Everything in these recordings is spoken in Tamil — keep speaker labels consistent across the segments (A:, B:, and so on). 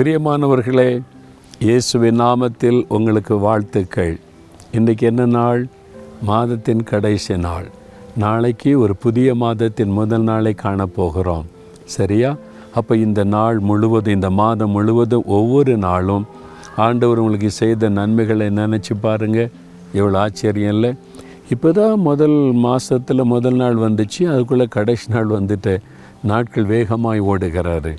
A: பிரியமானவர்களே இயேசுவின் நாமத்தில் உங்களுக்கு வாழ்த்துக்கள். இன்றைக்கி என்ன நாள்? மாதத்தின் கடைசி நாள். நாளைக்கு ஒரு புதிய மாதத்தின் முதல் நாளை காணப்போகிறோம் சரியா? அப்போ இந்த நாள் முழுவதும் இந்த மாதம் முழுவதும் ஒவ்வொரு நாளும் ஆண்டவர் உங்களுக்கு செய்த நன்மைகளை நினச்சி பாருங்கள் எவ்வளோ ஆச்சரியம் இல்லை? இப்போ தான் முதல் மாதத்தில் முதல் நாள் வந்துச்சு அதுக்குள்ளே கடைசி நாள் வந்துட்டு நாட்கள் வேகமாய் ஓடுகிறாரு.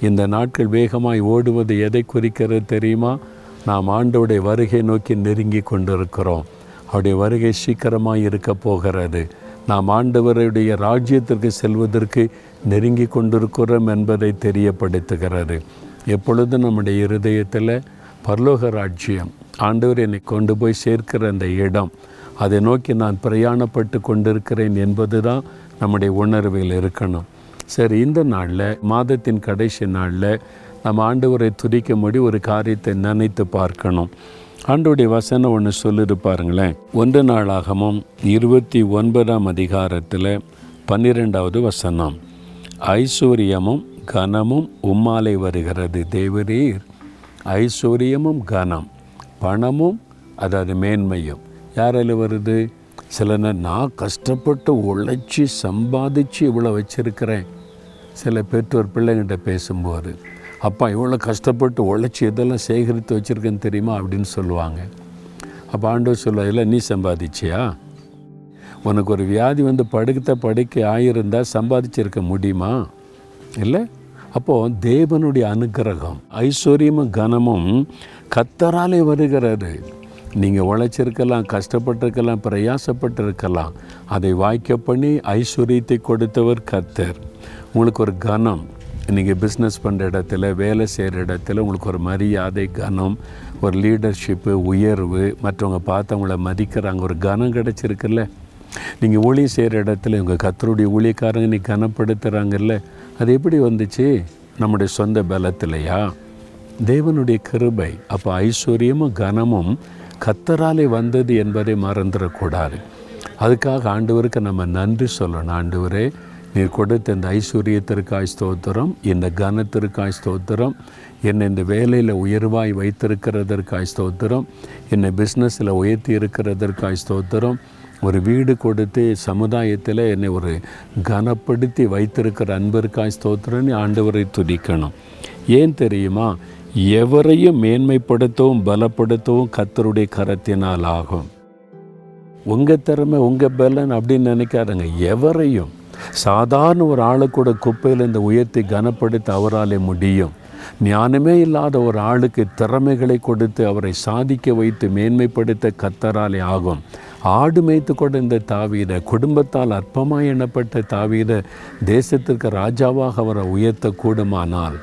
A: இந்த நாட்கள் வேகமாய் ஓடுவது எதை குறிக்கிறது தெரியுமா? நாம் ஆண்டவுடைய வருகை நோக்கி நெருங்கி கொண்டிருக்கிறோம். அவருடைய வருகை சீக்கிரமாக இருக்க போகிறது. நாம் ஆண்டவருடைய ராஜ்யத்திற்கு செல்வதற்கு நெருங்கி கொண்டிருக்கிறோம் என்பதை தெரியப்படுத்துகிறது. எப்பொழுதும் நம்முடைய இருதயத்தில் பரலோக ராஜ்யம் ஆண்டவர் என்னை கொண்டு போய் சேர்க்கிற அந்த இடம் அதை நோக்கி நான் பிரயாணப்பட்டு கொண்டிருக்கிறேன் என்பது தான் நம்முடைய உணர்வில் இருக்கணும். சரி இந்த நாளில் மாதத்தின் கடைசி நாளில் நம்ம ஆண்டவரை துதிக்கும்படி ஒரு காரியத்தை நினைத்து பார்க்கணும். ஆண்டோடைய வசனம் ஒன்று சொல்லிட்டு பாருங்களேன். ஒன்று நாளாகமும் இருபத்தி ஒன்பதாம் அதிகாரத்தில் பன்னிரெண்டாவது வசனம். ஐஸ்வர்யமும் கனமும் உம்மாலை வருகிறது தேவரீர் ஐஸ்வர்யமும் கனம் பணமும் அதாவது மேன்மையும். யாரால வருது? சில நான் கஷ்டப்பட்டு உழைச்சி சம்பாதிச்சு இவ்வளோ வச்சுருக்கிறேன். சில பெற்றோர் பிள்ளைங்கிட்ட பேசும்போது அப்பா இவ்வளோ கஷ்டப்பட்டு உழைச்சி இதெல்லாம் சேகரித்து வச்சுருக்கேன்னு தெரியுமா? அப்படின்னு சொல்லுவாங்க. அப்போ ஆண்டவர் சொல்லுவார் இல்லை நீ சம்பாதிச்சியா? உனக்கு ஒரு வியாதி வந்து படுத்த படுக்க ஆயிருந்தால் சம்பாதிச்சிருக்க முடியுமா? இல்லை. அப்போது தேவனுடைய அனுக்கிரகம் ஐஸ்வர்யமும் கனமும் கத்தராலே வருகிறது. நீங்கள் உழைச்சிருக்கலாம் கஷ்டப்பட்டிருக்கலாம் பிரயாசப்பட்டிருக்கலாம். அதை வாய்க்க பண்ணி ஐஸ்வர்யத்தை கொடுத்தவர் கத்தர் உங்களுக்கு ஒரு கனம். நீங்கள் பிஸ்னஸ் பண்ணுற இடத்துல வேலை செய்கிற இடத்துல உங்களுக்கு ஒரு மரியாதை கனம் ஒரு லீடர்ஷிப்பு உயர்வு மற்றவங்க பார்த்தவங்கள மதிக்கிறாங்க. ஒரு கனம் கிடச்சிருக்குல்ல. நீங்கள் ஊழியம் செய்கிற இடத்துல உங்கள் கத்தருடைய ஊழியக்காரங்க நீ கனப்படுத்துகிறாங்கல்ல அது எப்படி வந்துச்சு? நம்முடைய சொந்த பலத்திலையா? தேவனுடைய கிருபை அப்போ ஐஸ்வர்யமும் கனமும் கத்தராலே வந்தது என்பதை மறந்துடக்கூடாது. அதுக்காக ஆண்டவருக்கு நம்ம நன்றி சொல்லணும். ஆண்டவரே நீர் கொடுத்த இந்த ஐஸ்வர்யத்திற்காய் ஸ்தோத்திரம் இந்த கனத்திற்காய் ஸ்தோத்திரம் என்னை இந்த வேலையில் உயர்வாய் வைத்திருக்கிறதற்காய் ஸ்தோத்திரம் என்னை பிஸ்னஸில் உயர்த்தி இருக்கிறதற்காய் ஸ்தோத்திரம் ஒரு வீடு கொடுத்து சமுதாயத்தில் என்னை ஒரு கனப்படுத்தி வைத்திருக்கிற அன்பிற்காய் ஸ்தோத்திரம்னு ஆண்டவரை துதிக்கணும். ஏன் தெரியுமா? எவரையும் மேன்மைப்படுத்தவும் பலப்படுத்தவும் கத்தருடைய கரத்தினால் ஆகும் உங்கள் திறமை உங்கள் பலன் அப்படின்னு நினைக்காதங்க. எவரையும் சாதாரண ஒரு ஆளை கூட குப்பையில் இந்த உயர்த்தி கனப்படுத்த அவராலே முடியும். ஞானமே இல்லாத ஒரு ஆளுக்கு திறமைகளை கொடுத்து அவரை சாதிக்க வைத்து மேன்மைப்படுத்த கத்தராலே ஆகும். ஆடு மேய்த்து கொண்ட தாவீத குடும்பத்தால் அற்பமாக எண்ணப்பட்ட தாவீத தேசத்திற்கு ராஜாவாக அவரை உயர்த்த கூடுமானால்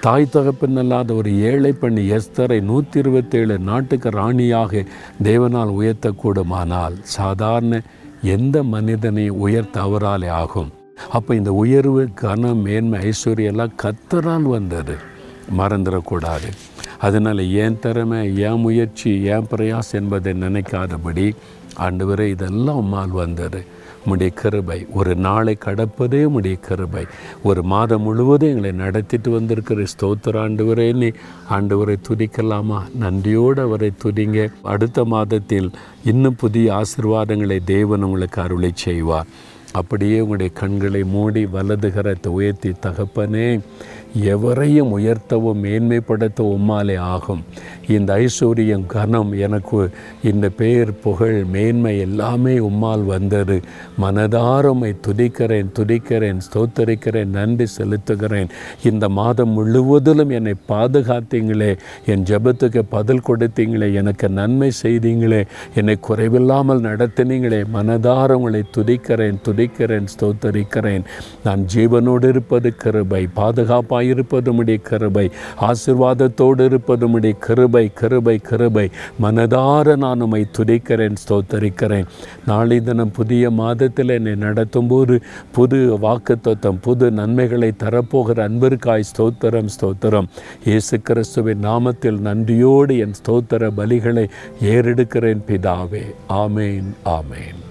A: தாய் தகப்பன் அல்லாத ஒரு ஏழை பெண் எஸ்தரை நூற்றி இருபத்தேழு நாட்டுக்கு ராணியாக தேவனால் உயர்த்தக்கூடுமானால் சாதாரண எந்த மனிதனை உயர்த்த அவராலே ஆகும். அப்போ இந்த உயர்வு கனம் மேன்மை ஐஸ்வர்யெல்லாம் கத்தரால் வந்தது. மறந்துடக்கூடாது. அதனால் ஏன் திறமை ஏன் முயற்சி ஏன் பிரயாஸ் என்பதை நினைக்காதபடி ஆண்டவரே இதெல்லாம் உம்மால் வந்தது. உம்முடைய கிருபை. ஒரு நாளை கடப்பதே உம்முடைய கிருபை. ஒரு மாதம் முழுவதும் எங்களை நடத்திட்டு வந்திருக்கிற ஸ்தோத்திர ஆண்டவரே நீ ஆண்டவரை துதிக்கலாமா? நன்றியோடு அவரை துதிங்க. அடுத்த மாதத்தில் இன்னும் புதிய ஆசிர்வாதங்களை தேவன் உங்களுக்கு அருளை செய்வார். அப்படியே உங்களுடைய கண்களை மூடி வலதுகரத்தை உயர்த்தி தகப்பனே எவரையும் உயர்த்தவும் மேன்மைப்படுத்த உம்மாலே ஆகும். இந்த ஐஸ்வர்யம் கனம் எனக்கு இந்த பெயர் புகழ் மேன்மை எல்லாமே உம்மால் வந்தது. மனதாரமை துதிக்கிறேன் துதிக்கிறேன் ஸ்தோத்தரிக்கிறேன் நன்றி செலுத்துகிறேன். இந்த மாதம் முழுவதிலும் என்னை பாதுகாத்தீங்களே. என் ஜெபத்துக்கு பதில் கொடுத்தீங்களே. எனக்கு நன்மை செய்தீங்களே. என்னை குறைவில்லாமல் நடத்தினீங்களே. மனதார உங்களை துதிக்கிறேன் துதிக்கிறேன் ஸ்தோத்தரிக்கிறேன். நான் ஜீவனோடு இருப்பது கிருபை பாதுகாப்பாக இருப்பதுமுடைய கிருபை. ஆசிர்வாதத்தோடு இருப்பதுமுடைய கருபை கிருபை கிருபை கிருபை. மனதார நான் உம்மை துதிக்கிறேன் ஸ்தோத்தரிக்கிறேன். நாளை தினம் புதிய மாதத்தில் என்னை நடத்தும் போது புது வாக்குத்தத்தம் புது நன்மைகளை தரப்போகிற அன்பிற்காய் ஸ்தோத்திரம் ஸ்தோத்திரம். இயேசு கிறிஸ்துவின் நாமத்தில் நன்றியோடு என் ஸ்தோத்திர பலிகளை ஏறெடுக்கிறேன் பிதாவே. ஆமேன் ஆமேன்.